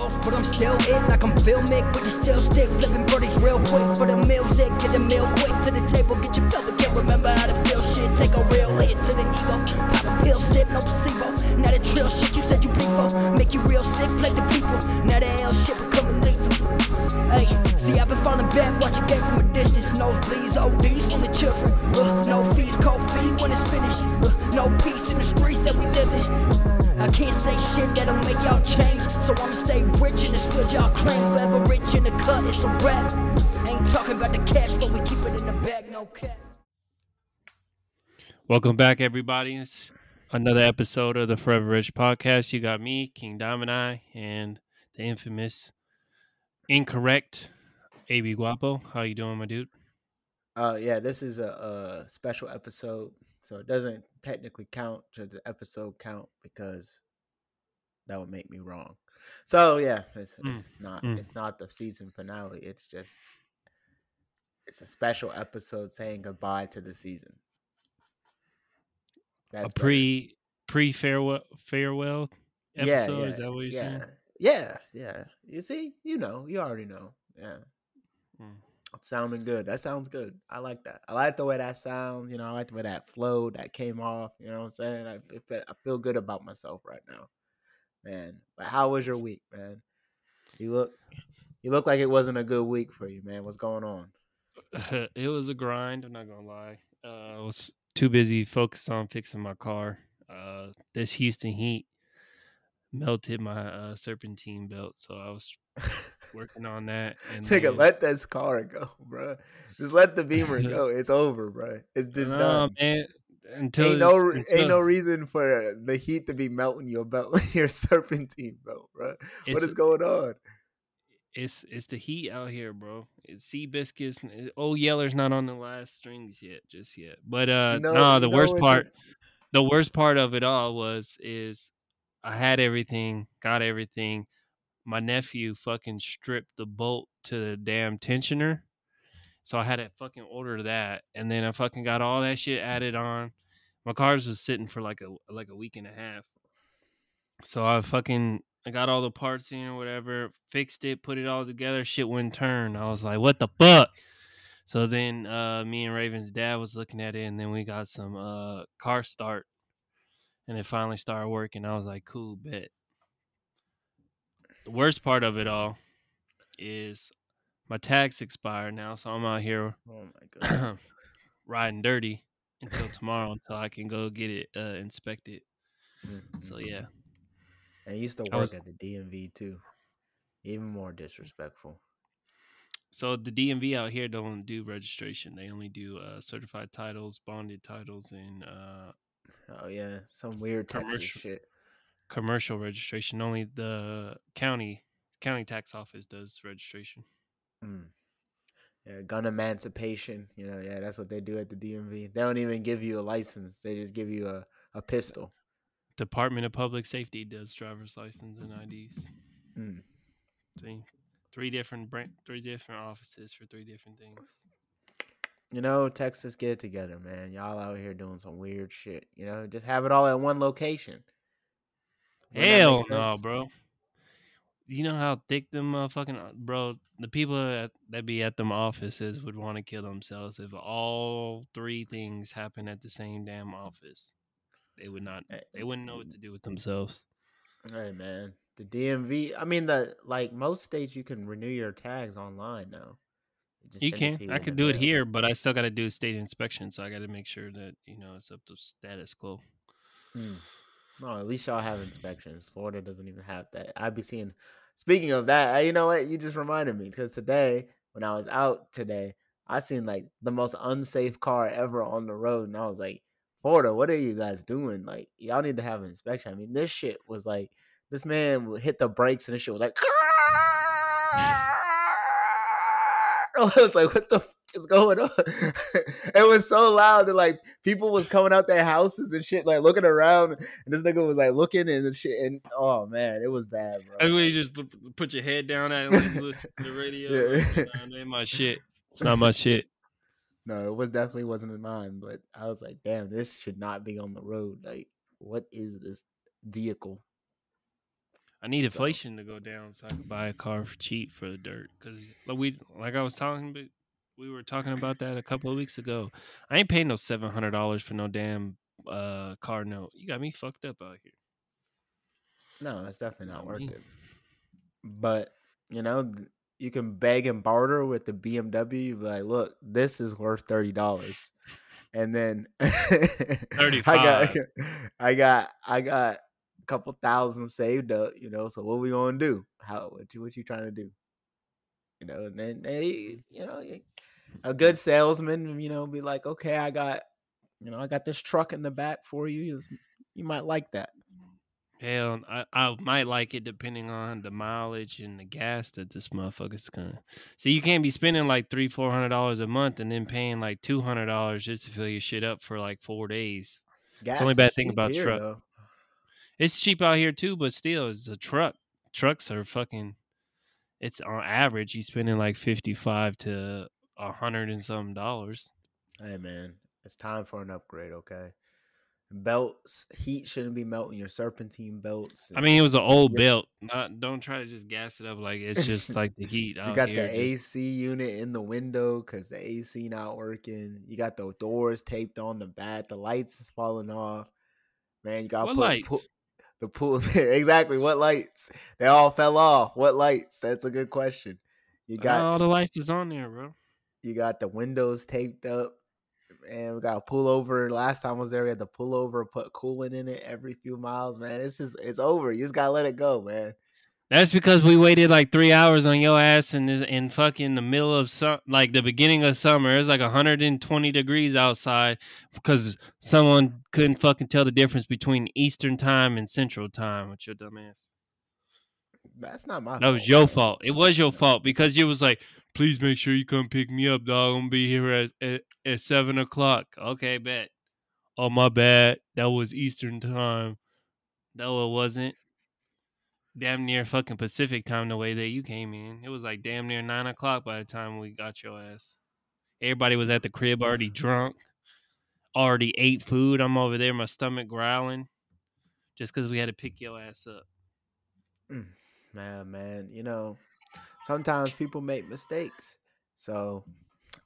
ghost, but I'm still it. Like I'm filmic, but you still stick. Flipping birdies real quick for the music. Get the meal quick to the table. Get your fill, but can't remember how to feel shit. Take a real hit to the ego. Pop a pill, sip, no placebo. Now the trill shit you said you prefer. Make you real sick, play the people. Now the L shit becoming lethal. Hey, see, I've been falling back, watching game from a distance. Nosebleeds, ODs from the children. Uh, no fees, cold feet when it's finished. Uh, no peace in the streets that we live in. I can't say shit that'll make y'all change. So I'ma stay rich in this field y'all claim. Forever rich in the cut, it's a rap. Ain't talking about the cash, but we keep it in the bag, no cap. Welcome back, everybody. It's another episode of the Forever Rich podcast. You got me, King Diamond Eye, and the infamous, incorrect AB Guapo. How you doing, my dude? Uh, yeah, this is a, a special episode, so it doesn't technically count to the episode count because that would make me wrong. So yeah, it's, Mm, it's not mm. it's not the season finale. It's just it's a special episode saying goodbye to the season. a pre pre farewell farewell Yeah, episode. Is yeah, that what you're yeah, saying? Yeah, yeah. You see, you know, you already know. Yeah. Mm. Sounding good. That sounds good. I like that. I like the way that sounds. You know, I like the way that flowed, that came off. You know what I'm saying? I, I feel good about myself right now, man. But how was your week, man? You look, you look like it wasn't a good week for you, man. What's going on? it was a grind. I'm not gonna lie. Uh, I was too busy focused on fixing my car. Uh, this Houston heat melted my uh, serpentine belt, so I was working on that. And Nigga, then- let this car go, bro. Just let the Beamer go. It's over, bro. It's just No, done. man. Until Ain't no, it's- ain't no reason for the heat to be melting your belt, your serpentine belt, bro. What is going on? It's it's the heat out here, bro. It's sea biscuits. Oh, Yeller's not on the last strings yet, just yet. But uh, no, you the worst part, the worst part of it all was is I had everything, got everything. My nephew fucking stripped the bolt to the damn tensioner, so I had to fucking order that, and then I fucking got all that shit added on. My cars was sitting for like a like a week and a half. So I fucking I got all the parts in or whatever, fixed it, put it all together. Shit wouldn't turn. I was like, what the fuck? So then uh, me and Raven's dad was looking at it, and then we got some uh, car start, and it finally started working. I was like, cool, bet. The worst part of it all is my tags expired now, so I'm out here Oh my riding dirty until tomorrow until I can go get it uh, inspected. So Mhm. yeah, And you used to work was- at the DMV too. Even more disrespectful. So the DMV out here don't do registration. They only do uh, certified titles, bonded titles, and uh, Oh yeah, some weird Texas Commercial. shit. Commercial registration. Only the county county tax office does registration. Mm. Yeah, gun emancipation. You know, yeah, that's what they do at the DMV. They don't even give you a license. They just give you a, a pistol. Department of Public Safety does driver's license and IDs. Mm. See, three different brand, three different offices for three different things. You know, Texas, get it together, man. Y'all out here doing some weird shit. You know, just have it all at one location. Hell no, bro. You know how thick them motherfucking uh, bro. The people that, that be at them offices would want to kill themselves if all three things happen at the same damn office. They would not. Eh, They wouldn't know what to do with themselves. Hey man, the DMV. I mean, the like most states, you can renew your tags online now. Just You can. you I could do it here, but I still got to do a state inspection, so I got to make sure that you know it's up to status quo. Mm. No, at least y'all have inspections. Florida doesn't even have that. I'd be seeing. Speaking of that, you know what? You just reminded me because today, when I was out today, I seen like the most unsafe car ever on the road, and I was like, Florida, what are you guys doing? Like, y'all need to have an inspection. I mean, this shit was like, this man hit the brakes, and this shit was like. I was like, what the is going on? it was so loud that like people was coming out their houses and shit, like looking around, and this nigga was like looking and shit, and oh man, it was bad, bro. Everybody just put your head down and like, listen to the radio. Yeah. Nah, ain't my shit. It's not my shit. No, it was definitely wasn't in mine, but I was like, damn, this should not be on the road. Like, what is this vehicle? I need inflation to go down so I can buy a car for cheap for the dirt. Cause like we, like I was talking, we were talking about that a couple of weeks ago. I ain't paying no seven hundred dollars for no damn uh car note. You got me fucked up out here. No, it's definitely not worth it. But you know, you can beg and barter with the BMW. Like, look, this is worth thirty dollars, and then I got, I got, I got a couple thousand saved up. You know, so what we gonna do? How what you what you trying to do? You know, and then they, you know, a good salesman, you know, be like, okay, I got, you know, I got this truck in the back for you. You might like that. Hell, I, I might like it depending on the mileage and the gas that this motherfucker's gonna. See, you can't be spending like three, four hundred dollars a month and then paying like two hundred dollars just to fill your shit up for like four days. Gas only bad thing about here, truck. though. It's cheap out here too, but still, it's a truck. Trucks are fucking. It's on average, you're spending like fifty-five to a hundred and some dollars. Hey man, it's time for an upgrade, okay? Belts, heat shouldn't be melting your serpentine belts. I mean, it was an old Yeah. belt. Not don't try to just gas it up like it's just like the heat. you got here, the just- AC unit in the window because the AC not working. You got the doors taped on the back. The lights is falling off. Man, you got put lights? pu- the pool exactly. What lights? They all fell off. What lights? That's a good question. You got all the lights is on there, bro. You got the windows taped up and we got a pullover last time I was there we had the pullover put coolant in it every few miles man it's just it's over you just gotta let it go man That's because we waited like three hours on your ass in this in fucking the middle of some like the beginning of summer. It's like 120 degrees outside because someone couldn't fucking tell the difference between Eastern time and Central time with your dumb ass. that's not my That was your fault. It was your fault because you was like, please make sure you come pick me up, dog. I'm gonna be here at, at, at seven o'clock. Okay, bet. Oh my bad. That was Eastern time. No, it wasn't. Damn near fucking Pacific time the way that you came in. It was like damn near nine o'clock by the time we got your ass. Everybody was at the crib already drunk, already ate food. I'm over there, my stomach growling, just because we had to pick your ass up. Mm. man man you know sometimes people make mistakes so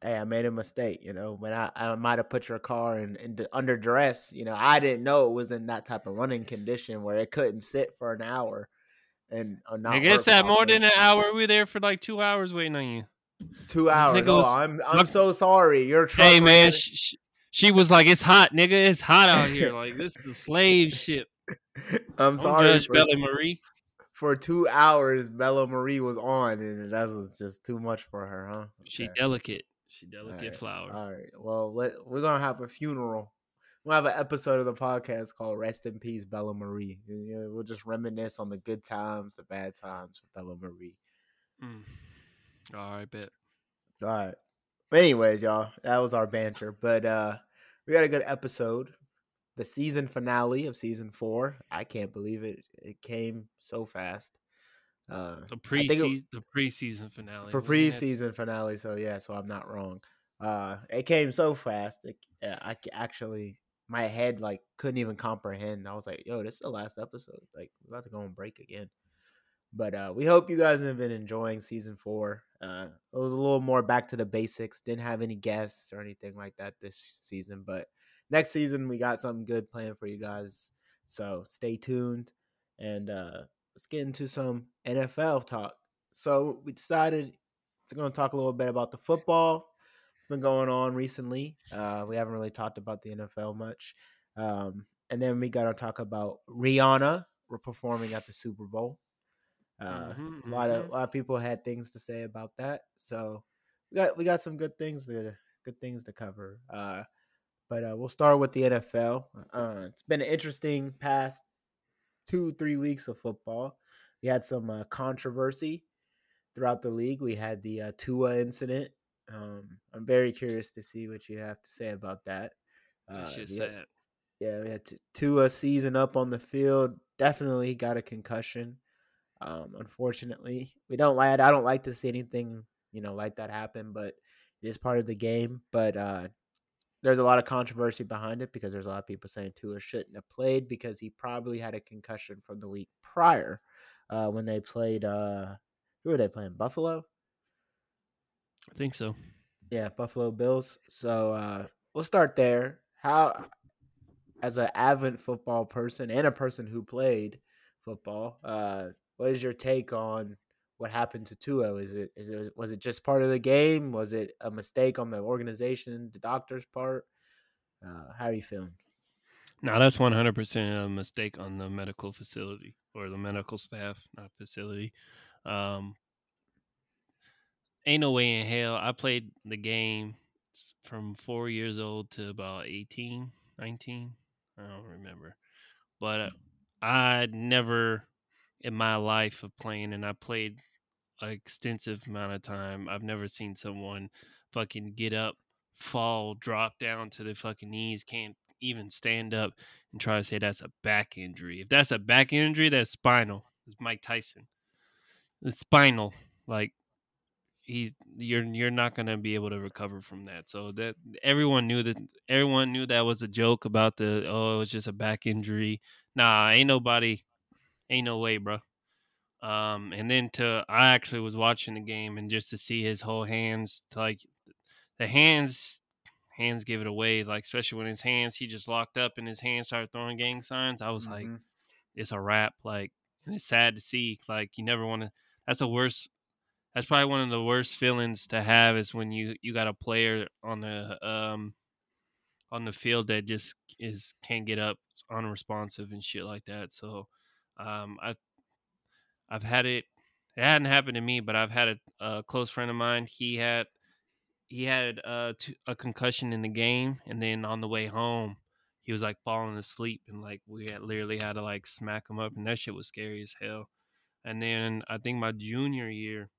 hey i made a mistake you know when i, I might have put your car in, in under duress you know i didn't know it was in that type of running condition where it couldn't sit for an hour and uh, not I guess that more than an hour. We were there for like two hours waiting on you. Two hours. nigga Oh, was- I'm I'm so sorry. Your truck. Hey man, ran- sh- sh- she was like, "It's hot, nigga. It's hot out here. Like this is a slave ship." I'm Don't sorry. judge For, Bella Marie. For two hours, Bella Marie was on, and that was just too much for her, huh? She delicate. She delicate Alright, flower. All right. Well, let, we're gonna have a funeral. We'll have an episode of the podcast called "Rest in Peace, Bella Marie." You know, we'll just reminisce on the good times, the bad times with Bella Marie. Mm. All right, bet. All right. But anyways, y'all, that was our banter. But uh we got a good episode. The season finale of season four. I can't believe it. It came so fast. Uh The pre the preseason finale for We had- preseason finale. So yeah, so I'm not wrong. Uh it came so fast. It, I actually my head like couldn't even comprehend. I was like, yo, this is the last episode. Like we're about to go on break again. But uh we hope you guys have been enjoying season four. Uh it was a little more back to the basics. Didn't have any guests or anything like that this season, but next season we got something good planned for you guys. So stay tuned and uh let's get into some NFL talk. So we decided to going to talk a little bit about the football It's been going on recently. Uh, we haven't really talked about the NFL much, um, and then we got to talk about Rihanna. We're performing at the Super Bowl. Uh, Mhm, A lot of mhm. a lot of people had things to say about that, so we got we got some good things to good things to cover. Uh, but uh, we'll start with the NFL. Uh, it's been an interesting past two three weeks of football. We had some uh, controversy throughout the league. We had the uh, Tua incident. Um, I'm very curious to see what you have to say about that. Uh, the- sad. yeah, we had T- Tua season up on the field. Definitely got a concussion. Um, unfortunately, we don't like. I don't like to see anything you know like that happen, but it is part of the game. But uh, there's a lot of controversy behind it because there's a lot of people saying Tua shouldn't have played because he probably had a concussion from the week prior uh, when they played. Uh, who were they playing? Buffalo. I think so. Yeah, Buffalo Bills. So uh, we'll start there. How, as an avid football person and a person who played football, uh, what is your take on what happened to Tua? Is it is it was it just part of the game? Was it a mistake on the organization, the doctor's part? Uh, how are you feeling? No, that's one hundred percent a mistake on the medical facility or the medical staff, not facility. Um, ain't no way in hell. I played the game from four years old to about 18, 19. I don't remember, but uh, I never in my life of playing, and I played an extensive amount of time. I've never seen someone fucking get up, fall, drop down to the fucking knees, can't even stand up, and try to say that's a back injury. If that's a back injury, that's spinal. It's Mike Tyson. It's spinal. Like he, you're you're not gonna be able to recover from that. So that everyone knew that everyone knew that was a joke about the oh it was just a back injury. Nah, ain't nobody, ain't no way, bro. Um, and then to I actually was watching the game and just to see his whole hands, like the hands, hands give it away. Like especially when his hands, he just locked up and his hands started throwing gang signs. I was like, Mhm. it's a wrap. Like, and it's sad to see. Like, you never want to. That's the worst. That's probably one of the worst feelings to have is when you you got a player on the um on the field that just is can't get up, unresponsive and shit like that. So, um, I I've had it. It hadn't happened to me, but I've had a, a close friend of mine. He had he had uh, t- a concussion in the game, and then on the way home, he was like falling asleep, and like we had literally had to like smack him up, and that shit was scary as hell. And then I think my junior year,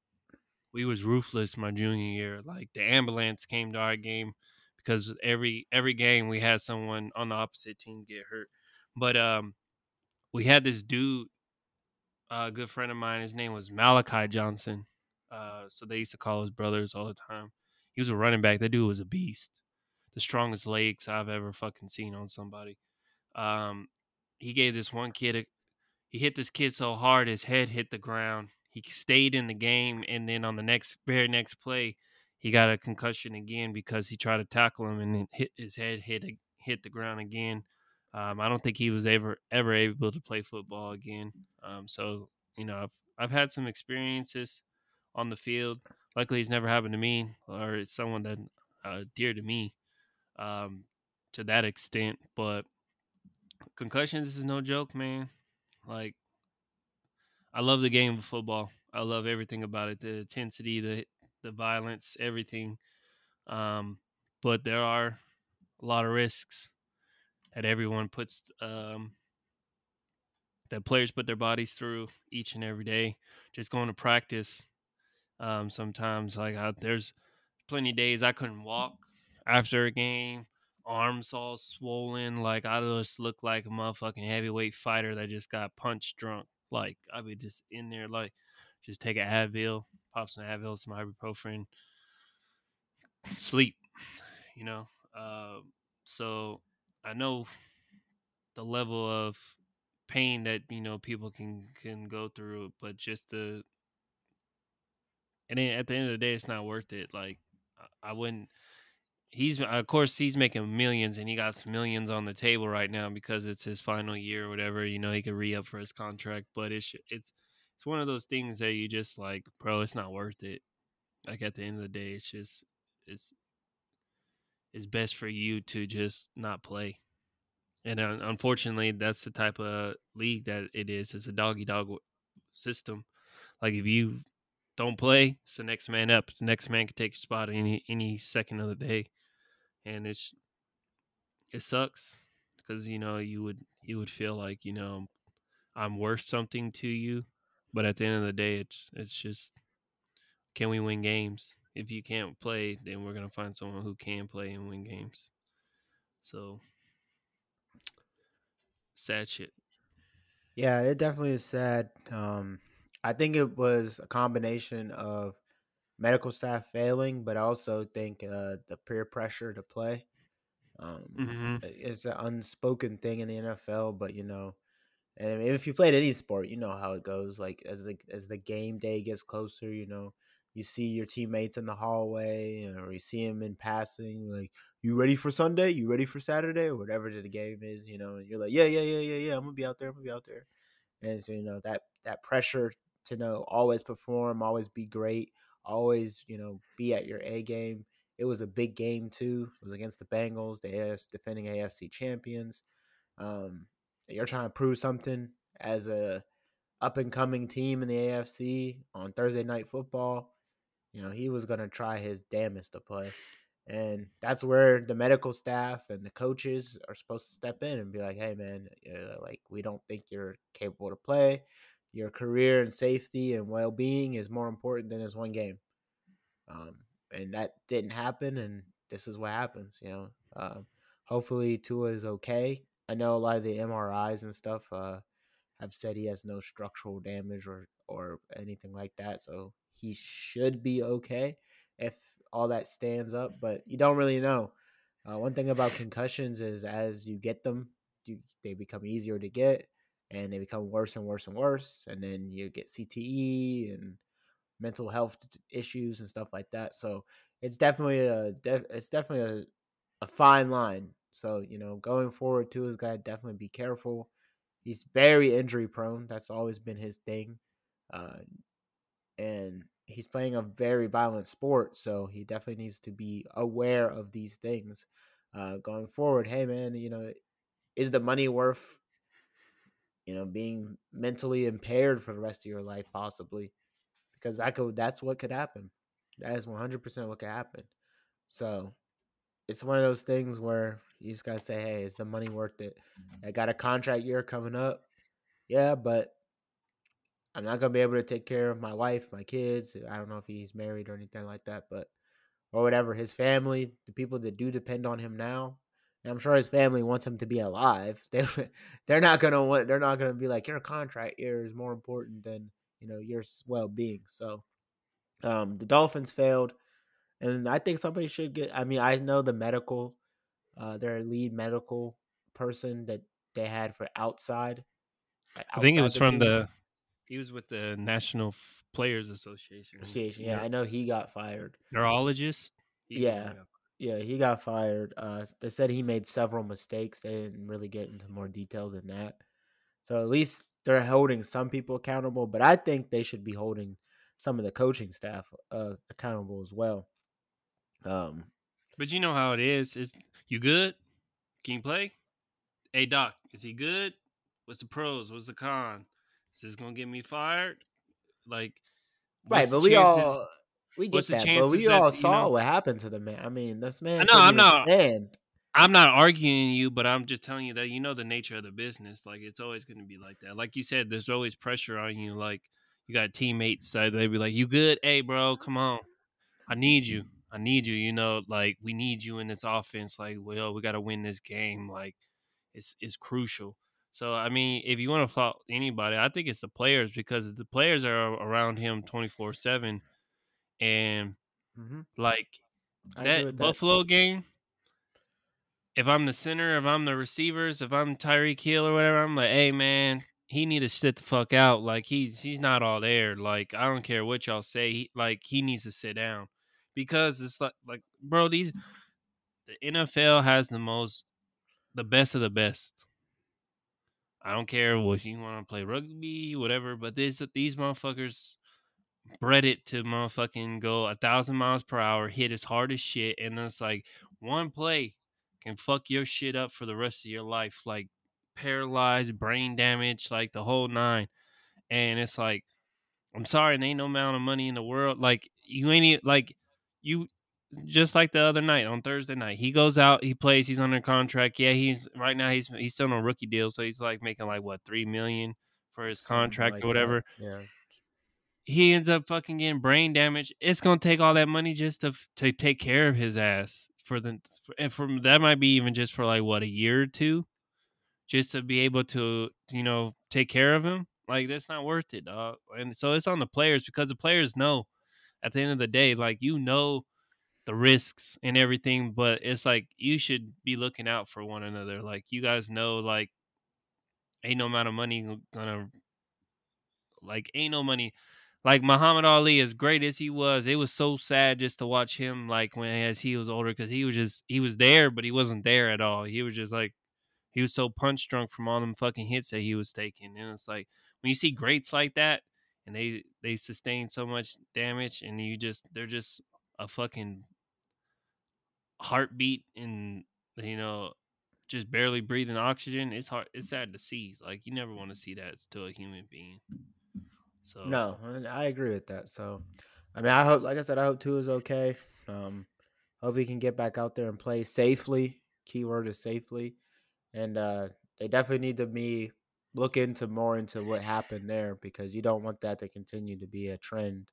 we was ruthless. My junior year, like the ambulance came to our game because every every game we had someone on the opposite team get hurt. But um, we had this dude a good friend of mine. His name was Malachi Johnson. Uh, so they used to call his brothers all the time. He was a running back. That dude was a beast. The strongest legs I've ever fucking seen on somebody. Um, he gave this one kid a, he hit this kid so hard his head hit the ground. He stayed in the game, and then on the next very next play, he got a concussion again because he tried to tackle him and hit his head hit hit the ground again. Um, I don't think he was ever ever able to play football again. Um, so you know, I've I've had some experiences on the field. Luckily, it's never happened to me or it's someone that uh, dear to me um, to that extent. But concussions is no joke, man. Like I love the game of football. I love everything about it. The intensity, the the violence, everything. Um, but there are a lot of risks that everyone puts um, that players put their bodies through each and every day. Just going to practice. Um, sometimes like I, there's plenty of days I couldn't walk after a game, arms all swollen, like I just look like a motherfucking heavyweight fighter that just got punched drunk. Like I be just in there, like just take an Advil, pop some Advil, some ibuprofen, sleep. You know, uh, so I know the level of pain that you know people can can go through, but just the and then at the end of the day, it's not worth it. Like I wouldn't. He's of course he's making millions, and he got millions on the table right now because it's his final year or whatever. You know, he could re up for his contract, but it's it's it's one of those things that you just like, bro, it's not worth it. Like at the end of the day, it's just it's it's best for you to just not play. And uh, unfortunately, that's the type of league that it is. It's a doggy dog system. Like if you don't play, it's the next man up. The next man can take your spot any any second of the day, and it's it sucks because you know you would you would feel like you know I'm worth something to you, but at the end of the day, it's it's just can we win games? If you can't play, then we're gonna find someone who can play and win games. So sad shit. Yeah, it definitely is sad. Um, I think it was a combination of medical staff failing, but I also think uh, the peer pressure to play. Um, hmm It's an unspoken thing in the NFL, but you know, And if you played any sport, you know how it goes. Like as the as the game day gets closer, you know, you see your teammates in the hallway, or you see them in passing. Like, you ready for Sunday? You ready for Saturday, or whatever the game is? You know, and you're like, yeah, yeah, yeah, yeah, yeah. I'm gonna be out there. I'm gonna be out there. And so you know that that pressure to know always perform, always be great, always you know be at your A game. It was a big game too. It was against the Bengals, the AFC, defending AFC champions. Um, you're trying to prove something as a up and coming team in the AFC on Thursday night football. You know, he was going to try his damnest to play. And that's where the medical staff and the coaches are supposed to step in and be like, hey, man, uh, like, we don't think you're capable to play. Your career and safety and well being is more important than this one game. Um, and that didn't happen. And this is what happens, you know. Um, hopefully, Tua is okay. I know a lot of the MRIs and stuff uh, have said he has no structural damage or or anything like that, so he should be okay if all that stands up. But you don't really know. Uh, one thing about concussions is as you get them, you, they become easier to get, and they become worse and worse and worse, and then you get CTE and mental health issues and stuff like that. So it's definitely a it's definitely a, a fine line so, you know, going forward too, has got to definitely be careful. He's very injury prone. That's always been his thing. Uh, and he's playing a very violent sport, so he definitely needs to be aware of these things uh, going forward. Hey, man, you know, is the money worth, you know, being mentally impaired for the rest of your life, possibly? Because that could, that's what could happen. That is 100% what could happen. So it's one of those things where you just gotta say, hey, is the money worth it? I got a contract year coming up. Yeah, but I'm not gonna be able to take care of my wife, my kids. I don't know if he's married or anything like that, but or whatever, his family, the people that do depend on him now. And I'm sure his family wants him to be alive. They they're not gonna want they're not gonna be like your contract year is more important than you know your well being. So um the Dolphins failed. And I think somebody should get I mean, I know the medical uh, their lead medical person that they had for outside. I think it was the from team. the. He was with the National Players Association. Association, yeah, I know he got fired. Neurologist. He yeah, yeah, he got fired. Uh, they said he made several mistakes. They didn't really get into more detail than that. So at least they're holding some people accountable, but I think they should be holding some of the coaching staff uh, accountable as well. Um, but you know how it is. Is you good? Can you play? Hey doc, is he good? What's the pros? What's the con? Is this gonna get me fired? Like, right? But we all we get that, but we all that, saw know, what happened to the man. I mean, this man. I know. I'm not. Stand. I'm not arguing you, but I'm just telling you that you know the nature of the business. Like it's always going to be like that. Like you said, there's always pressure on you. Like you got teammates that they be like, "You good? Hey, bro, come on, I need you." I need you. You know, like we need you in this offense. Like, well, we got to win this game. Like, it's it's crucial. So, I mean, if you want to fault anybody, I think it's the players because the players are around him twenty four seven, and mm-hmm. like that Buffalo that. game. If I'm the center, if I'm the receivers, if I'm Tyreek Hill or whatever, I'm like, hey man, he need to sit the fuck out. Like he's he's not all there. Like I don't care what y'all say. He, like he needs to sit down because it's like like bro, these the NFL has the most the best of the best. I don't care what you want to play rugby, whatever, but this these motherfuckers bred it to motherfucking go a thousand miles per hour, hit as hard as shit, and it's like one play can fuck your shit up for the rest of your life, like paralyzed, brain damage, like the whole nine. And it's like, I'm sorry, there ain't no amount of money in the world. Like you ain't like you just like the other night on Thursday night. He goes out, he plays, he's under contract. Yeah, he's right now he's he's still on a rookie deal, so he's like making like what three million for his contract like or whatever. That. Yeah. He ends up fucking getting brain damage. It's gonna take all that money just to to take care of his ass for the and from that might be even just for like what a year or two, just to be able to you know take care of him. Like that's not worth it, dog. And so it's on the players because the players know at the end of the day, like you know the risks and everything, but it's like you should be looking out for one another. Like you guys know, like ain't no amount of money gonna like ain't no money. Like Muhammad Ali, as great as he was, it was so sad just to watch him like when as he was older because he was just he was there, but he wasn't there at all. He was just like he was so punch drunk from all them fucking hits that he was taking, and it's like when you see greats like that and they they sustain so much damage, and you just they're just a fucking heartbeat and you know just barely breathing oxygen. It's hard. It's sad to see. Like you never want to see that to a human being. So No, I agree with that. So, I mean, I hope, like I said, I hope Tua is okay. Um, hope he can get back out there and play safely. Keyword is safely, and uh, they definitely need to be look into more into what happened there because you don't want that to continue to be a trend.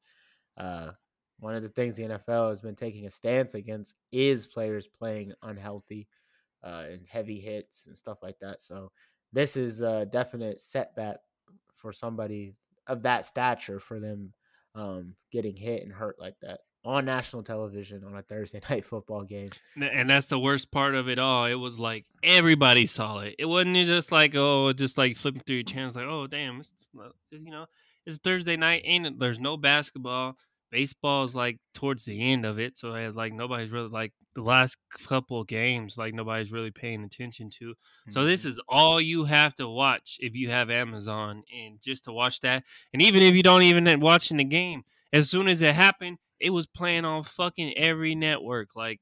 Uh, one of the things the NFL has been taking a stance against is players playing unhealthy uh, and heavy hits and stuff like that. So this is a definite setback for somebody of that stature for them um, getting hit and hurt like that on national television on a Thursday night football game. And that's the worst part of it all. It was like everybody saw it. It wasn't just like oh, just like flipping through your channels, like oh damn, it's, you know, it's Thursday night. It? There's no basketball. Baseball's like towards the end of it, so I, like nobody's really like the last couple of games, like nobody's really paying attention to. So this is all you have to watch if you have Amazon, and just to watch that. And even if you don't even watching the game, as soon as it happened, it was playing on fucking every network. Like,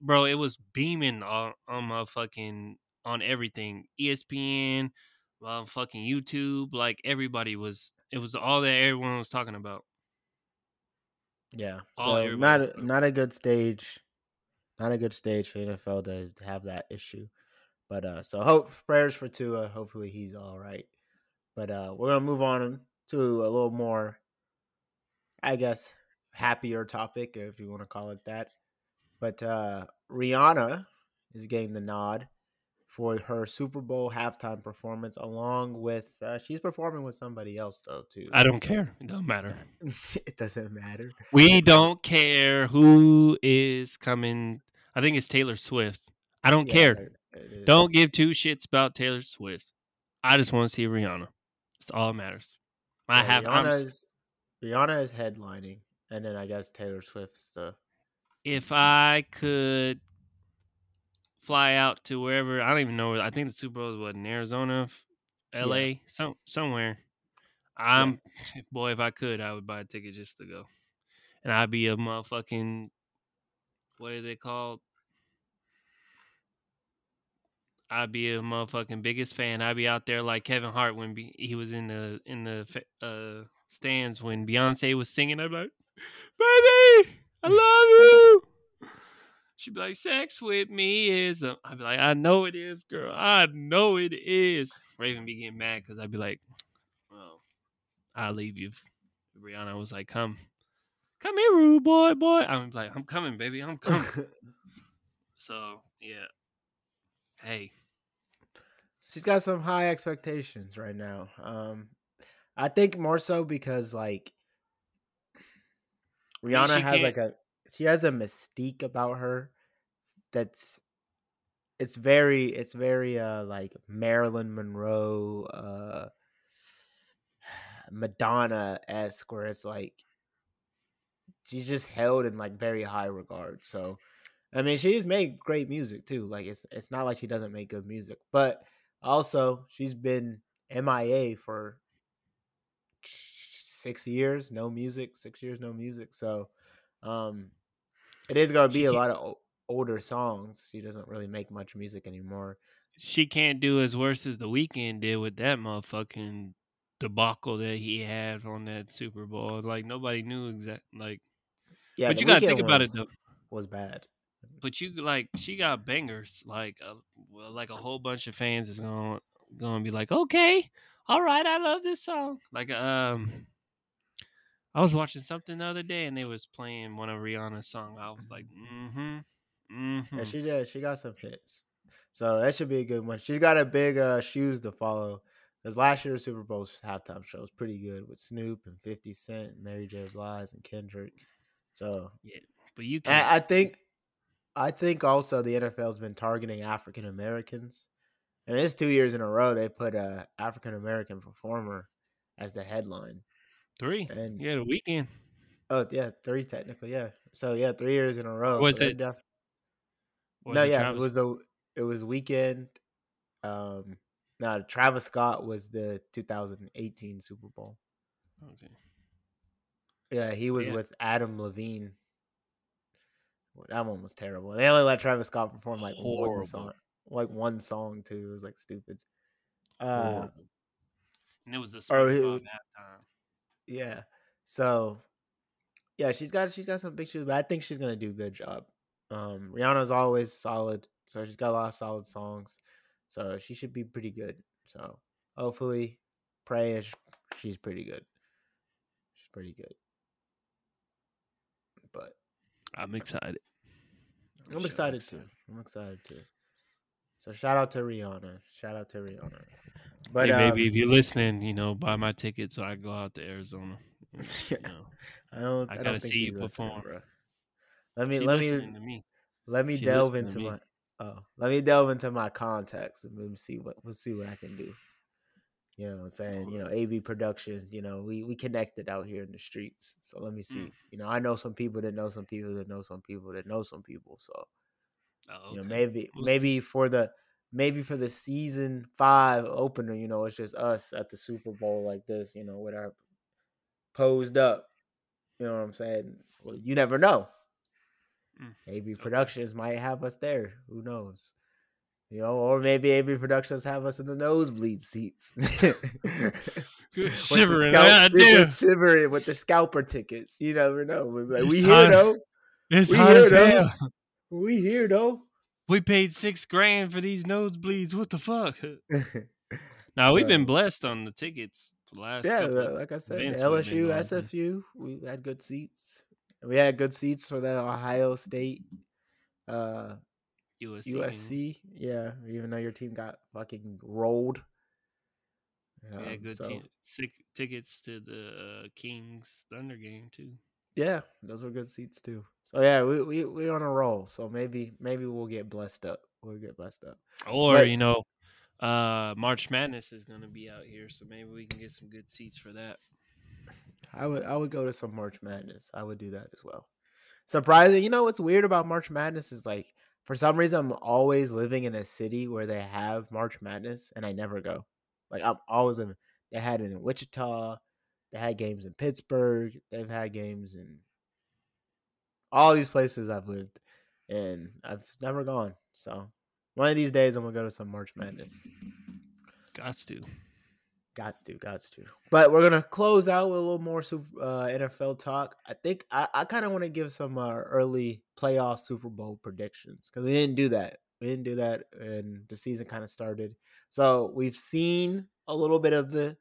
bro, it was beaming on on my fucking on everything. ESPN, uh, fucking YouTube. Like everybody was. It was all that everyone was talking about. Yeah. All So not a, not a good stage, not a good stage for NFL to, to have that issue. But uh, so hope prayers for Tua. Hopefully he's all right. But uh, we're gonna move on to a little more, I guess, happier topic if you want to call it that. But uh, Rihanna is getting the nod for her Super Bowl halftime performance, along with uh, she's performing with somebody else though too. I don't care. It don't matter. it doesn't matter. We don't care who is coming. I think it's Taylor Swift. I don't Yeah, care. it- it is. Don't give two shits about Taylor Swift. I just want to see Rihanna. That's all that matters. I Yeah, have. I'm, Rihanna is Rihanna is headlining, and then I guess Taylor Swift is the if I could fly out to wherever, I don't even know. I think the Super Bowl was in Arizona, L.A., some somewhere. I'm boy. If I could, I would buy a ticket just to go, and I'd be a motherfucking what are they called? I'd be a motherfucking biggest fan. I'd be out there like Kevin Hart when be, he was in the in the uh, stands when Beyonce was singing. I'd be like, "Baby, I love you." She'd be like, "Sex with me is." A... I'd be like, "I know it is, girl. I know it is." Raven be getting mad because I'd be like, "Well, I'll leave you." Rihanna was like, "Come, come here, rude boy, boy." I'm like, "I'm coming, baby. I'm coming." so yeah. Hey, she's got some high expectations right now. Um, I think more so because like Rihanna has like a she has a mystique about her that's it's very it's very uh like Marilyn Monroe uh Madonna esque where it's like she's just held in like very high regard. So I mean she's made great music too. Like it's it's not like she doesn't make good music, but also she's been MIA for six years, no music, six years, no music. So um it is gonna She be a lot of older songs. She doesn't really make much music anymore. she can't do as worse as the Weeknd did with that motherfucking debacle that he had on that Super Bowl. Like nobody knew exact like Yeah, But you gotta think about it, though. Was bad. but you like she got bangers like uh, well like a whole bunch of fans is going to going to be like okay all right i love this song like um i was watching something the other day and they was playing one of rihanna's song i was like mm-hmm mm-hmm Yeah, she did. She got some hits. So that should be a good one. She's got a big uh, shoes to follow. Because last year's Super Bowl's halftime show was pretty good with Snoop and 50 Cent, and Mary J. Blige, and Kendrick. So yeah, but you can and I think I think also the NFL's been targeting African Americans. And it's two years in a row they put a African American performer as the headline. Three. And Yeah, the Weeknd. oh yeah, three technically, yeah. So yeah, three years in a row. Was so it- def- Was no, it yeah, Travis? it was the it was Weeknd. Um, no, Travis Scott was the 2018 Super Bowl. Okay. Yeah, he was Yeah. with Adam Levine. Well, That one was terrible. They only let Travis Scott perform like one song, like one song too. It was like stupid. Uh, And it was the SpongeBob who- halftime. Yeah. So, yeah, she's got she's got some big shoes, but I think she's gonna do a good job. Um, Rihanna's always solid, so she's got a lot of solid songs, so she should be pretty good. So hopefully, pray she's pretty good. She's pretty good. But I'm excited. I'm Shut excited too. I'm excited too. So shout out to Rihanna. Shout out to Rihanna. But hey, um, baby, if you're listening, you know, buy my ticket so I can go out to Arizona. You know, I don't. I I, gotta don't think see you perform. bro. Let me she let me me. let me She delve into me. my oh let me delve into my contacts and maybe see what we'll see what I can do. You know what I'm saying? You know, AB Productions, you know, we we connected out here in the streets. So let me see. Mm. You know, I know some people that know some people that know some people that know some people. So Oh, you know maybe maybe for the maybe for the season five opener you know it's just us at the super bowl like this you know with our posed up you know what i'm saying? Well you never know. Mm, maybe productions might have us there who knows? You know or maybe AB productions have us in the nosebleed seats. Shivering. scalp- Ah, with shivering with the scalper tickets you never know. Like, we hot. here though. It's we here, though. We here though We paid six grand for these nosebleeds. What the fuck? Now we've been blessed on the tickets. The last Yeah, couple the- of like I said, the events we've been LSU. SFU, we had good seats. We had good seats for the Ohio State, uh, USC. USC. Yeah, even though your team got fucking rolled. Um, had good so, sick tickets to the uh, Kings Thunder game too. Yeah, those were good seats too. So yeah, we we we're on a roll. So maybe maybe we'll get blessed up. We'll get blessed up. Or you know, uh, March Madness is gonna be out here, so maybe we can get some good seats for that. I would I would go to some March Madness. I would do that as well. Surprising, you know what's weird about March Madness is like for some reason I'm always living in a city where they have March Madness and I never go. Like I'm always in they had it in Wichita, they had games in Pittsburgh, they've had games in all these places I've lived and I've never gone. So one of these days I'm gonna go to some March Madness. Gots to. Gots to, gots to. But we're gonna close out with a little more super, uh, NFL talk. I think I, I kind of want to give some uh, early playoff Super Bowl predictions because we didn't do that. We didn't do that, and the season kind of started. So we've seen a little bit of the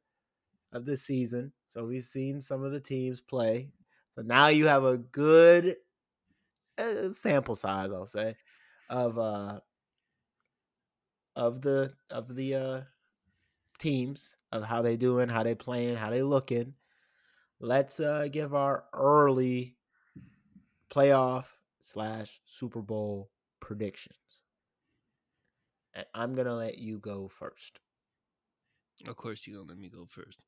of the season. So we've seen some of the teams play. So now you have a good uh, sample size, I'll say, of uh of the of the uh teams of how they doing, how they playing, how they looking. Let's uh give our early playoff slash Super Bowl predictions. And I'm gonna let you go first. Of course, you're gonna let me go first.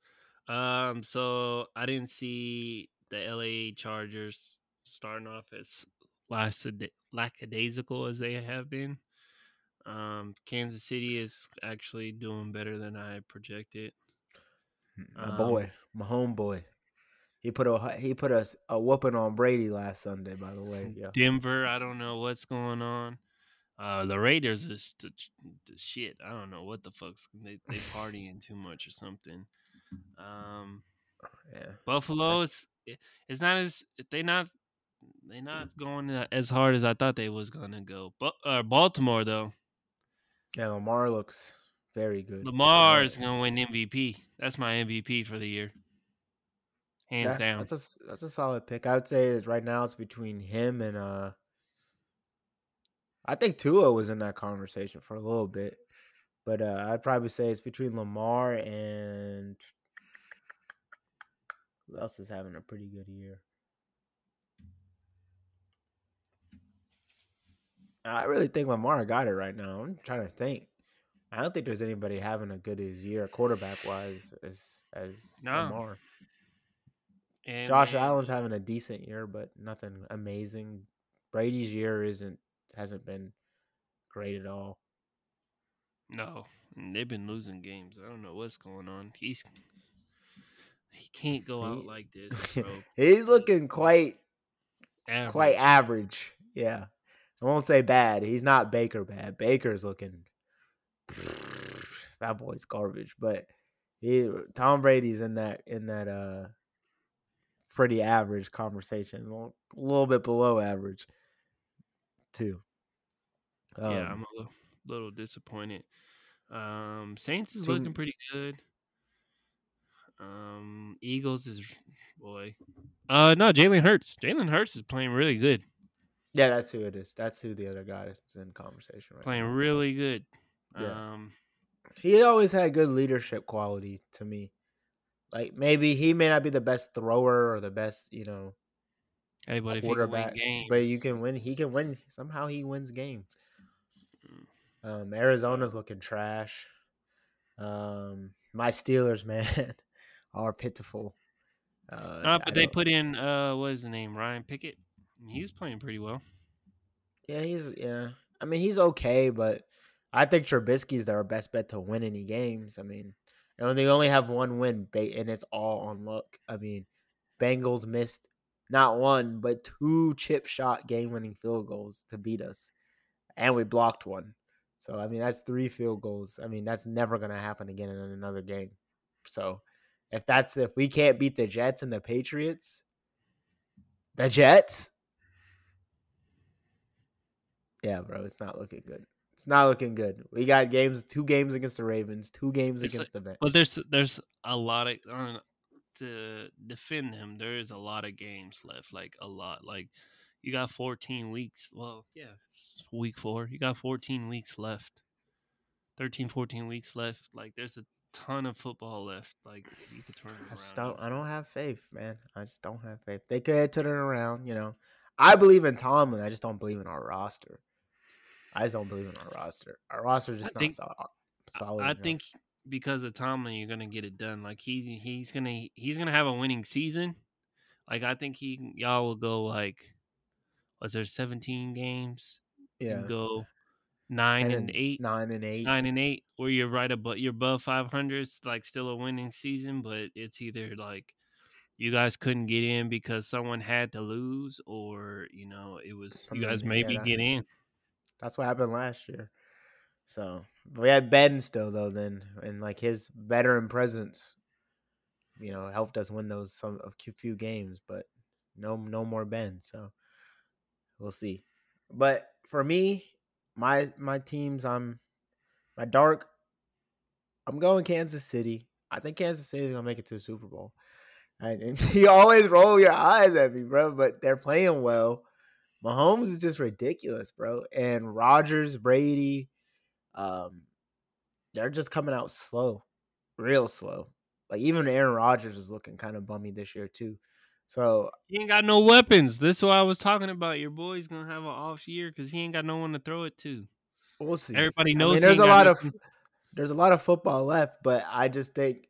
Um, so I didn't see the LA Chargers starting off as lackada- lackadaisical as they have been. Um, Kansas City is actually doing better than I projected. My Um, boy, my homeboy. He put a he put a, a whooping on Brady last Sunday, by the way. Yeah. Denver, I don't know what's going on. Uh, the Raiders is the, the shit. I don't know what the fuck's they they partying too much or something. Um, Yeah. Buffalo is it's not as they not they not going as hard as I thought they was gonna go. But uh, Baltimore though, Yeah, Lamar looks very good. Lamar is gonna win MVP. That's my MVP for the year, hands yeah, down. That's a that's a solid pick. I would say that right now it's between him and uh I think Tua was in that conversation for a little bit. But uh I'd probably say it's between Lamar and who else is having a pretty good year? I really think Lamar got it right now. I'm trying to think. I don't think there's anybody having a good as year quarterback wise as as No. Lamar. And Josh Allen's having a decent year, but nothing amazing. Brady's year isn't hasn't been great at all. No, they've been losing games. I don't know what's going on. He's he can't go out like this, bro. He's looking quite quite Average. average. Yeah. I won't say bad. He's not Baker bad. Baker's looking that boy's garbage. But he Tom Brady's in that in that uh pretty average conversation. A little bit below average too. yeah, Um, I'm a little, little disappointed. Um, Saints is Team- looking pretty good. Um, Eagles is boy. Uh, no, Jalen Hurts. Jalen Hurts is playing really good. yeah, that's who it is. That's who the other guy is in conversation right Playing now. really good. Yeah. Um, He always had good leadership quality to me. Like maybe he may not be the best thrower or the best, you know, hey, but if you can win quarterback, games, but you can win. He can win. Somehow he wins games. Mm. Um, Arizona's looking trash. Um, my Steelers, man, are pitiful. Uh, Uh, but they put in uh, what is the name? Ryan Pickett. He was playing pretty well. yeah, he's yeah. I mean, he's okay, but I think Trubisky's their best bet to win any games. I mean, and they only have one win, and it's all on luck. I mean, Bengals missed not one but two chip shot game winning field goals to beat us, and we blocked one. So I mean, that's three field goals. I mean, that's never gonna happen again in another game. So if that's if we can't beat the Jets and the Patriots, the Jets, yeah, bro, it's not looking good. It's not looking good. We got games, two games against the Ravens, two games It's against the Bengals. But there's there's a lot of I don't know, to defend him. There is a lot of games left, like a lot. Like you got 14 weeks. Well, yeah, it's week four. You got 14 weeks left. 13, 14 weeks left. Like there's a ton of football left. Like you could turn I around. just don't. I don't have faith, man. I just don't have faith. They could turn it around. You know, I believe in Tomlin. I just don't believe in our roster. I just don't believe in our roster. Our roster is just not think- sol- uh, solid. I enough. think because of Tomlin, you're gonna get it done. Like he he's gonna he's gonna have a winning season. Like I think he y'all will go like was there 17 games? You yeah, go nine 10 and eight, nine and eight. nine and eight, where you're right above you're above 500. It's like still a winning season, but it's either like you guys couldn't get in because someone had to lose, or you know it was you guys Something- yeah, maybe that- get in. That's what happened last year. So we had Ben still though then, and like his veteran presence, you know, helped us win those some a few- games. But no, no more Ben. So we'll see. But for me, my my teams, I'm my dark. I'm going Kansas City. I think Kansas City is gonna make it to the Super Bowl. And, and you always roll your eyes at me, bro. But they're playing well. Mahomes is just ridiculous, bro. And Rodgers, Brady, um, they're just coming out slow, real slow. Like even Aaron Rodgers is looking kind of bummy this year too. So He ain't got no weapons. This is what I was talking about. Your boy's gonna have an off year because he ain't got no one to throw it to. we'll see. Everybody I knows. mean, there's a lot of there's a lot of football left, but I just think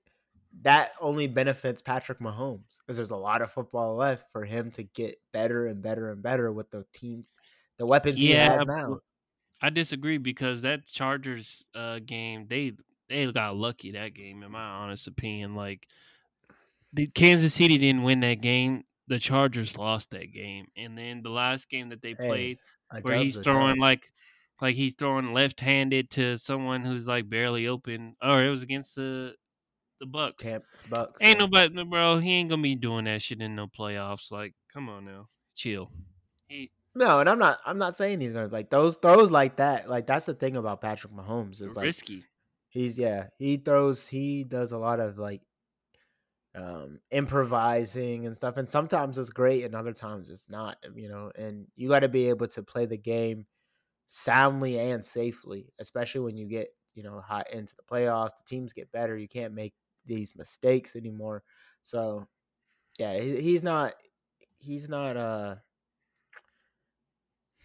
that only benefits Patrick Mahomes because there's a lot of football left for him to get better and better and better with the team, the weapons he Yeah, has but- now. I disagree because that Chargers uh, game they they got lucky that game in my honest opinion. Like the Kansas City didn't win that game. The Chargers lost that game, and then the last game that they played, A where he's throwing like like he's throwing left-handed to someone who's like barely open. Or it was against the the Bucks. Tampa Bucks. Ain't nobody, bro. He ain't gonna be doing that shit in no playoffs. Like, come on now, chill. He No, and I'm not. I'm not saying he's gonna like those throws like that. Like that's the thing about Patrick Mahomes is like risky. he's yeah he throws he does a lot of like um improvising and stuff, and sometimes it's great, and other times it's not. You know, and you got to be able to play the game soundly and safely, especially when you get you know hot into the playoffs. The teams get better. You can't make these mistakes anymore. So yeah, he, he's not. He's not. Uh,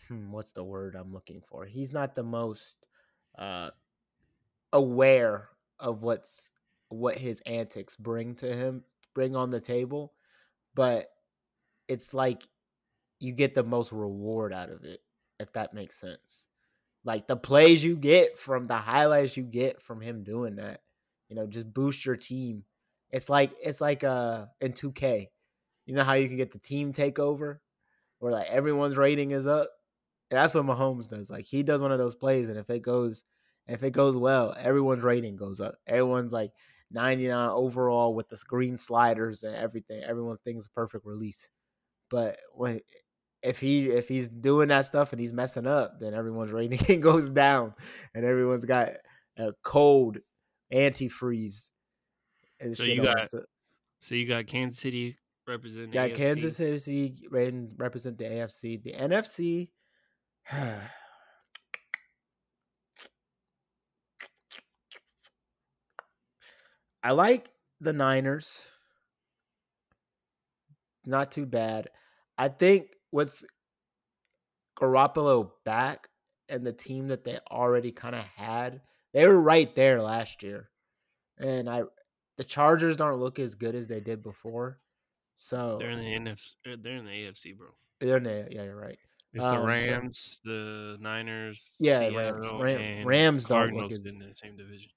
hmm, what's the word I'm looking for? He's not the most uh aware of what's what his antics bring to him, bring on the table, but it's like you get the most reward out of it, if that makes sense. Like the plays you get from the highlights you get from him doing that, you know, just boost your team. It's like it's like uh in 2K. You know how you can get the team takeover where like everyone's rating is up? That's what Mahomes does. Like he does one of those plays, and if it goes if it goes well, everyone's rating goes up. Everyone's like 99 overall with the green sliders and everything. Everyone thinks perfect release. But when if he if he's doing that stuff and he's messing up, then everyone's rating goes down, and everyone's got a cold antifreeze. And so you got so you got Kansas City representing. Yeah, Kansas City represent the AFC. The NFC. I like the Niners. Not too bad. I think with Garoppolo back and the team that they already kind of had, they were right there last year. And I the Chargers don't look as good as they did before. So they're in the NFC. They're in the AFC, bro. They're in the yeah, you're right. It's um, the Rams, so, the Niners, yeah, Rams. Ram, Rams don't look as in the same division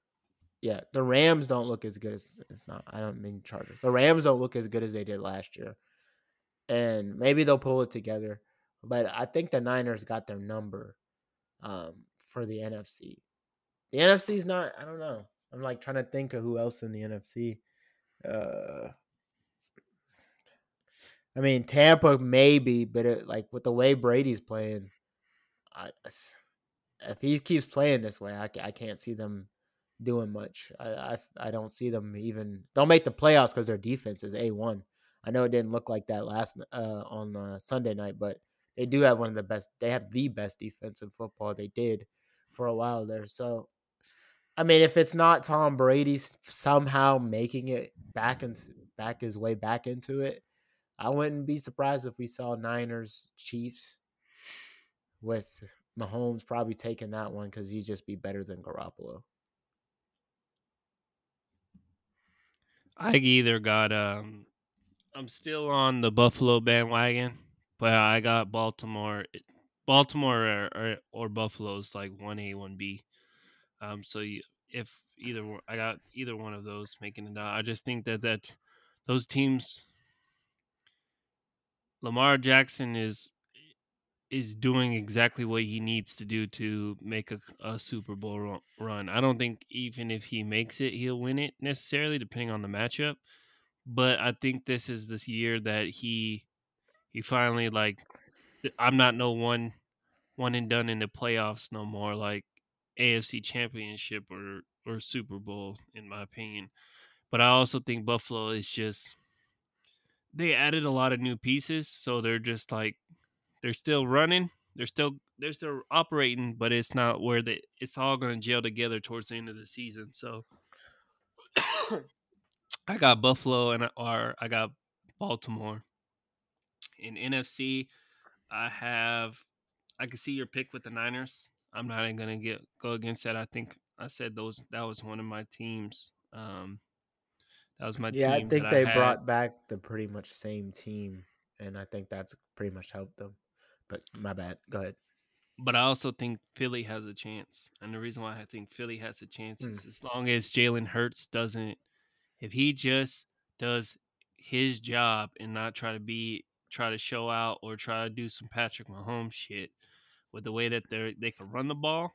yeah, the Rams don't look as good as it's not. I don't mean Chargers. The Rams don't look as good as they did last year, and maybe they'll pull it together. But I think the Niners got their number um, for the NFC. The NFC is not. I don't know. I'm like trying to think of who else in the NFC. Uh, I mean Tampa maybe, but it, like with the way Brady's playing, I if he keeps playing this way, I, I can't see them doing much. I I, I don't see them even don't make the playoffs because their defense is a one. I know it didn't look like that last uh, on uh, Sunday night, but they do have one of the best. They have the best defense in football. They did for a while there. So, I mean, if it's not Tom Brady somehow making it back and back his way back into it, I wouldn't be surprised if we saw Niners Chiefs with Mahomes probably taking that one because he'd just be better than Garoppolo. I either got um I'm still on the Buffalo bandwagon, but I got Baltimore Baltimore or or, or Buffalo's like 1A 1B. Um so you, if either I got either one of those making it out. I just think that that those teams Lamar Jackson is is doing exactly what he needs to do to make a, a Super Bowl run. I don't think even if he makes it, he'll win it necessarily, depending on the matchup. But I think this is this year that he he finally like I'm not no one one and done in the playoffs no more, like AFC Championship or or Super Bowl, in my opinion. But I also think Buffalo is just they added a lot of new pieces, so they're just like they're still running. They're still they're still operating, but it's not where they it's all going to gel together towards the end of the season. So I got Buffalo and or I got Baltimore. In NFC, I have I can see your pick with the Niners. I'm not even gonna get go against that. I think I said those that was one of my teams. Um that was my yeah, I think they I brought back the pretty much same team, and I think that's pretty much helped them. But my bad. Go ahead. But I also think Philly has a chance, and the reason why I think Philly has a chance mm. is as long as Jalen Hurts doesn't, if he just does his job and not try to be try to show out or try to do some Patrick Mahomes shit with the way that they they can run the ball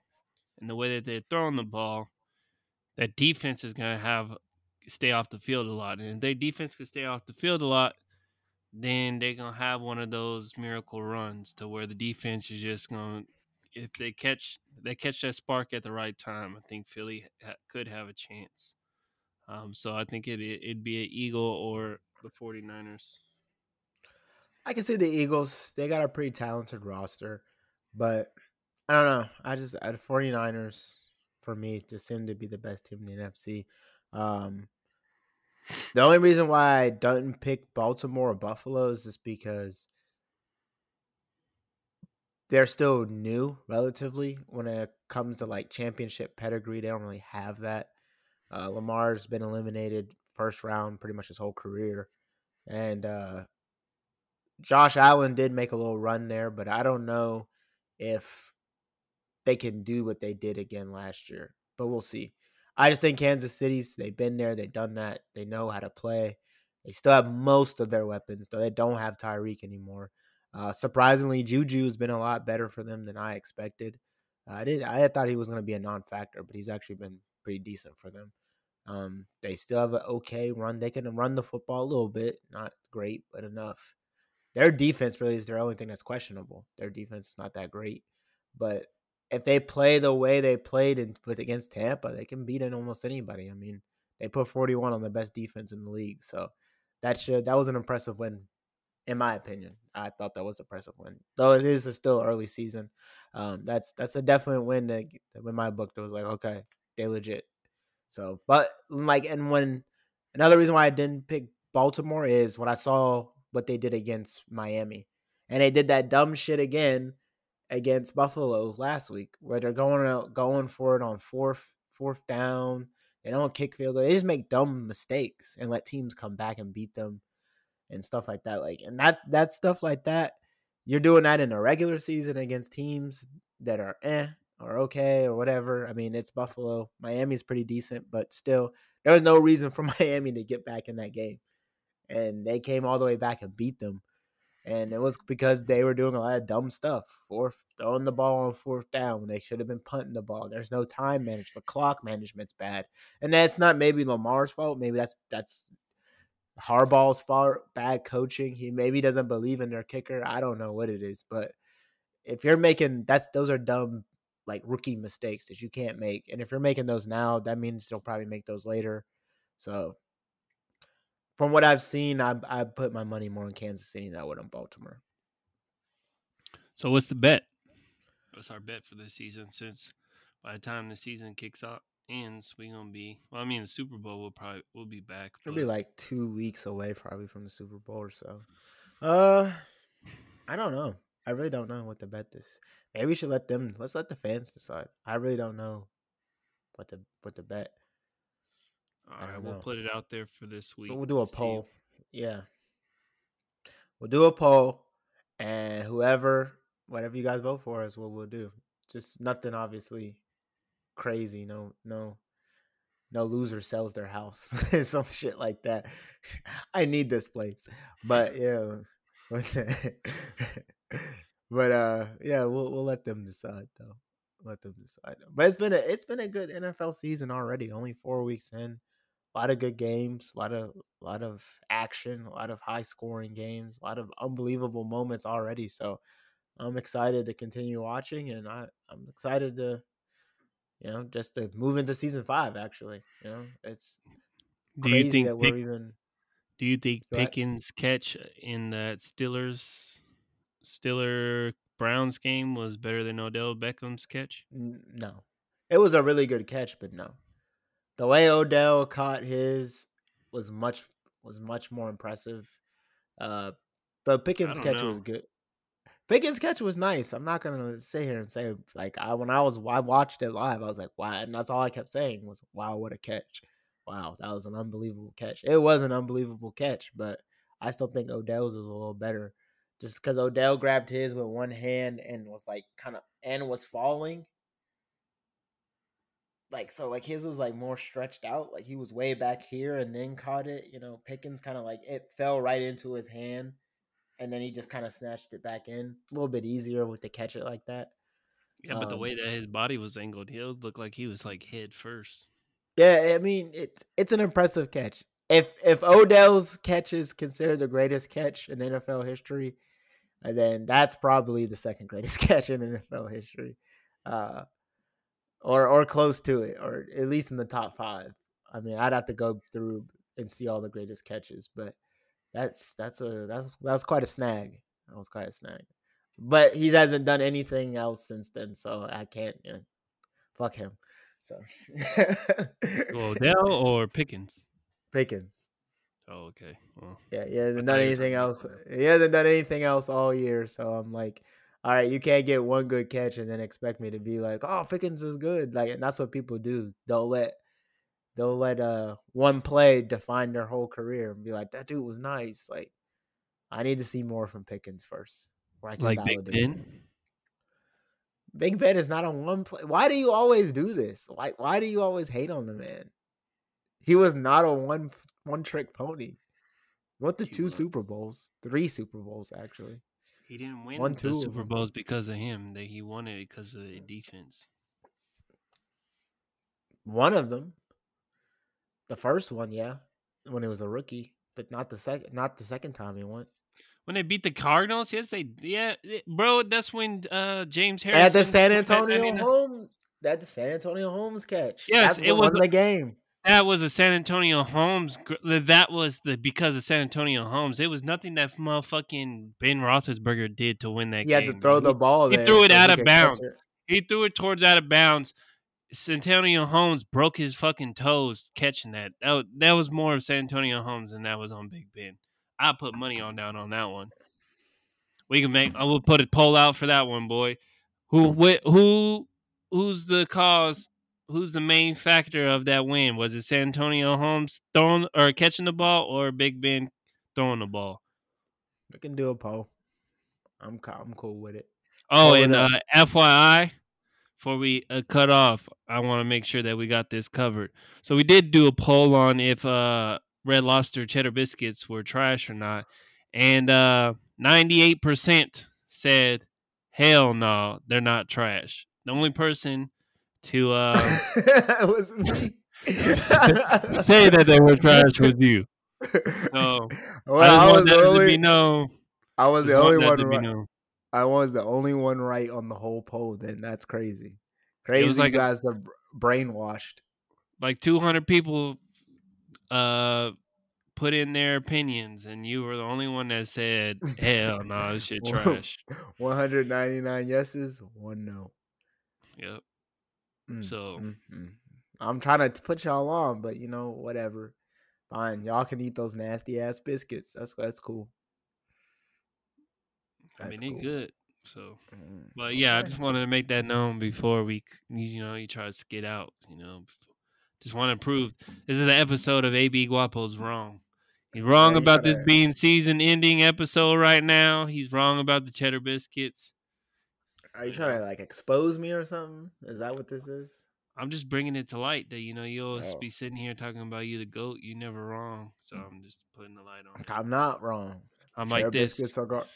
and the way that they're throwing the ball, that defense is gonna have stay off the field a lot. And if their defense can stay off the field a lot, then they're gonna have one of those miracle runs to where the defense is just gonna if they catch they catch that spark at the right time. I think Philly ha- could have a chance. Um, so I think it, it it'd be an Eagle or the 49ers. I can see the Eagles. They got a pretty talented roster, but I don't know. I just at 49ers for me just seem to be the best team in the NFC. Um, the only reason why I don't pick Baltimore or Buffalo is just because they're still new, relatively, when it comes to like championship pedigree, they don't really have that. Uh, Lamar's been eliminated first round pretty much his whole career, and uh, Josh Allen did make a little run there, but I don't know if they can do what they did again last year. But we'll see. I just think Kansas City's they've been there, they've done that, they know how to play. They still have most of their weapons, though they don't have Tyreek anymore. Uh, surprisingly, Juju's been a lot better for them than I expected. Uh, I did I thought he was going to be a non-factor, but he's actually been pretty decent for them. Um, they still have an okay run. They can run the football a little bit, not great, but enough. Their defense really is their only thing that's questionable. Their defense is not that great, but if they play the way they played in, with against Tampa, they can beat in almost anybody. I mean, they put 41 on the best defense in the league, so that should that was an impressive win, in my opinion. I thought that was an impressive win, though it is still early season. Um, that's that's a definite win that, that in my book that was like okay, they legit. So, but like, and when another reason why I didn't pick Baltimore is when I saw what they did against Miami, and they did that dumb shit again against Buffalo last week, where they're going out going for it on fourth fourth down. They don't kick field goal. They just make dumb mistakes and let teams come back and beat them and stuff like that. Like and that that stuff like that, you're doing that in a regular season against teams that are eh or okay or whatever. I mean, it's Buffalo. Miami's pretty decent, but still, there was no reason for Miami to get back in that game. And they came all the way back and beat them. And it was because they were doing a lot of dumb stuff. Fourth, throwing the ball on fourth down when they should have been punting the ball. There's no time management. The clock management's bad, and that's not maybe Lamar's fault. Maybe that's that's Harbaugh's fault. Bad coaching. He maybe doesn't believe in their kicker. I don't know what it is, but if you're making that's those are dumb like rookie mistakes that you can't make. And if you're making those now, that means they'll probably make those later. So from what I've seen, I I put my money more on Kansas City than I would on Baltimore. So what's the bet? What's our bet for this season? Since by the time the season kicks off ends, we're gonna be. Well, I mean, the Super Bowl will probably we'll be back. It'll be like two weeks away, probably from the Super Bowl or so. Uh, I don't know. I really don't know what to bet this. Maybe we should let them. Let's let the fans decide. I really don't know what to what to bet. All right, we'll put it out there for this week. We'll do a poll. Yeah, we'll do a poll, and whoever, whatever you guys vote for, is what we'll do. Just nothing, obviously, crazy. No, no, no loser sells their house. Some shit like that. I need this place, but yeah. but uh, yeah, we'll we'll let them decide though. Let them decide. But it's been a it's been a good NFL season already. Only four weeks in, a lot of good games, a lot of a lot of action, a lot of high scoring games, a lot of unbelievable moments already. So I'm excited to continue watching, and I I'm excited to you know just to move into season five. Actually, you know it's mm. do you think that we're even. Do you think Pickens' catch in that Steelers Stiller Browns game was better than Odell Beckham's catch? No. It was a really good catch, but no. The way Odell caught his was much was much more impressive. Uh but Pickens' catch know. was good. Pickens' catch was nice. I'm not gonna sit here and say like I when I was I watched it live, I was like, wow, and that's all I kept saying was, wow, what a catch. Wow, that was an unbelievable catch. It was an unbelievable catch, but I still think Odell's is a little better just because Odell grabbed his with one hand and was like kind of and was falling. Like so, like his was like more stretched out. Like he was way back here and then caught it. You know, Pickens kind of like it fell right into his hand, and then he just kind of snatched it back in. A little bit easier with to catch it like that. Yeah, but um, the way that his body was angled, he looked like he was like head first. Yeah, I mean it's it's an impressive catch. If if Odell's catch is considered the greatest catch in NFL history, then that's probably the second greatest catch in NFL history, uh, or or close to it, or at least in the top five. I mean, I'd have to go through and see all the greatest catches, but that's that's a that's that's quite a snag. That was quite a snag. But he hasn't done anything else since then, so I can't. You know, fuck him. So oh, Odell or Pickens? Pickens. Oh, okay. Well, yeah, he hasn't done anything else. He hasn't done anything else all year. So I'm like, all right, you can't get one good catch and then expect me to be like, oh, Pickens is good. Like, and that's what people do. They'll let they'll let uh one play define their whole career and be like, that dude was nice. Like, I need to see more from Pickens first. Where I can Like Big validate it. Ben. Big Ben is not on one play. Why do you always do this? Why why do you always hate on the man? He was not a one one trick pony. He went to two. Super Bowls, three Super Bowls actually. He didn't win Won the two of Super. Bowls because of him. That he won it because of the defense. One of them, the first one, yeah, when he was a rookie, but not the second. Not the second time he won. When they beat the Cardinals, yes, they yeah, it- bro. That's when uh James Harrison At the Santonio 99 Holmes, that the Santonio Holmes catch. Yes, it was the game. That was a Santonio Holmes. That was the because of Santonio Holmes. It was nothing that motherfucking Ben Roethlisberger did to win that game. He had to throw the ball. he threw it so out of bounds. He threw it towards out of bounds. Santonio Holmes broke his fucking toes catching that. That was, that was more of Santonio Holmes than that was on Big Ben. I put money on down on that one. We can make. I will put a poll out for that one, boy. Who who who's the cause? Who's the main factor of that win? Was it Santonio Holmes throwing or catching the ball, or Big Ben throwing the ball? We can do a poll. I'm I'm cool with it. Oh, and up. uh, FYI, before we uh, cut off, I want to make sure that we got this covered. So we did do a poll on if uh, Red Lobster cheddar biscuits were trash or not, and uh, 98% said, "Hell no, they're not trash." The only person to uh, it was me. say that they were trash was you. So well, I I was the only. known. I was the only one. Right. I was the only one right on the whole poll. Then that's crazy. Crazy, like you a- guys are brainwashed. like 200 people uh put in their opinions and you were the only one that said hell no this shit trash 199 yeses, one no. yep Mm, So- mm, mm. I'm trying to put y'all on, but you know, whatever. Fine, y'all can eat those nasty ass biscuits. That's that's cool. i mean That's they cool. good so Mm, but yeah i just wanted to make that known before we you know you try to get out you know just want to prove this is an episode of ab guapo's wrong he's wrong Yeah, about this gotta- being season ending episode right now he's wrong about the cheddar biscuits Are you trying to like expose me or something? Is that what this is? I'm just bringing it to light that you know you always Oh. be sitting here talking about you the goat. You never wrong. So mm. I'm just putting the light on. I'm not wrong. I'm like this. gar-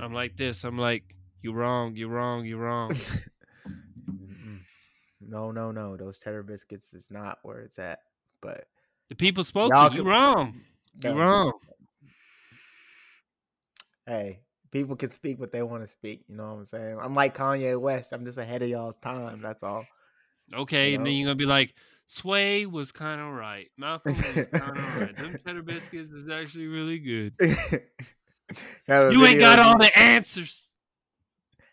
I'm like this. I'm like you wrong. You wrong. You wrong. No, no, no. Those cheddar biscuits is not where it's at. But The people spoke. Y'all you could- wrong. You wrong. hey, people can speak what they want to speak. You know what I'm saying? I'm like Kanye West. I'm just ahead of y'all's time. That's all. Okay, and then you're gonna be like, Sway was kind of right. Malcolm was kind of right. Them cheddar biscuits is actually really good. You ain't got all me- the answers.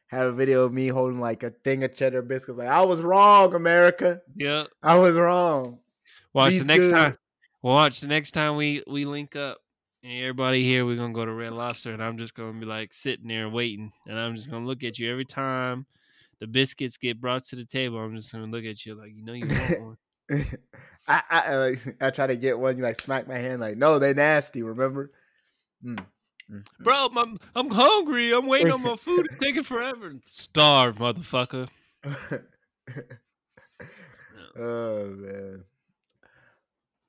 Have a video of me holding like a thing of cheddar biscuits. Like I was wrong, America. Yep. I was wrong. Watch These the next good. time. Watch the next time we we link up. And everybody here, we're gonna go to Red Lobster, and I'm just gonna be like sitting there waiting, and I'm just gonna look at you every time the biscuits get brought to the table. I'm just gonna look at you like you know you want one. I, I I, like, I try to get one. You like smack my hand. Like no, they nasty. Remember? Mm, mm, mm. Bro, I'm, I'm hungry. I'm waiting on my food. It's taking forever. Starve, motherfucker. oh man.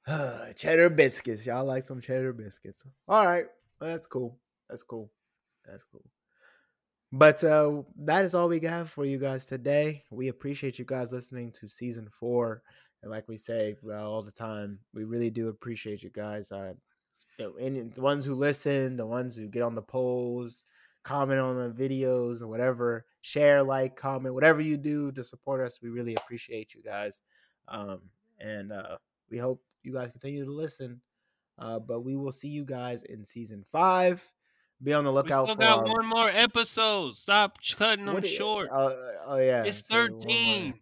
cheddar biscuits. Y'all like some cheddar biscuits. All right. Well, that's cool. That's cool. That's cool. But uh that is all we got for you guys today. We appreciate you guys listening to season four. And like we say well, all the time, we really do appreciate you guys. Uh you know, any, the ones who listen, the ones who get on the polls, comment on the videos or whatever, share, like, comment, whatever you do to support us. We really appreciate you guys. Um, and uh, we hope you guys continue to listen. Uh, but we will see you guys in season five. Be on the We lookout still for got our- one more episode. Stop cutting them what short. Oh, oh, yeah, it's so 13.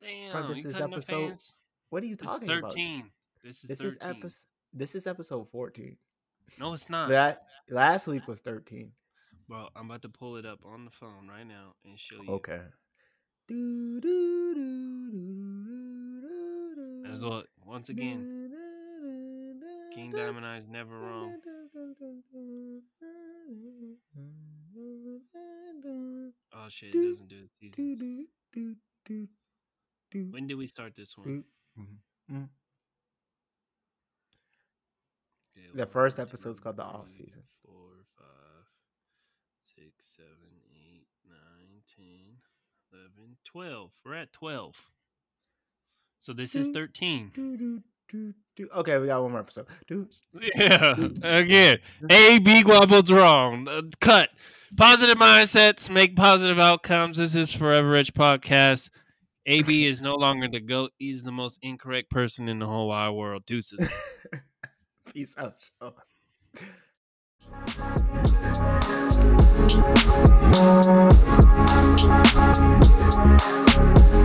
Damn. this is episode? What are you This is talking about? 13. This is This 13. is episode. This is episode fourteen. No, it's not. That last week was thirteen. Bro, I'm about to pull it up on the phone right now and show you. Okay. Do, do, do, do, do, As well, once again, King Diamond Eye's never wrong. Oh shit, it doesn't do the Do, seasons. When did we start this one? do. Mhm. Mhm. Okay, The one, first two, episode's called The three, Off-Season. Four, five, six, seven, eight, nine, 10, 11, 12. We're at 12. So this do, is 13. Do, do, okay, we got one more episode. Yeah, again, A B Guapo's wrong. Uh, cut. Positive mindsets make positive outcomes. This is Forever Rich podcast. AB is no longer the goat. He's the most incorrect person in the whole wide world. Deuces. Peace out. Joe.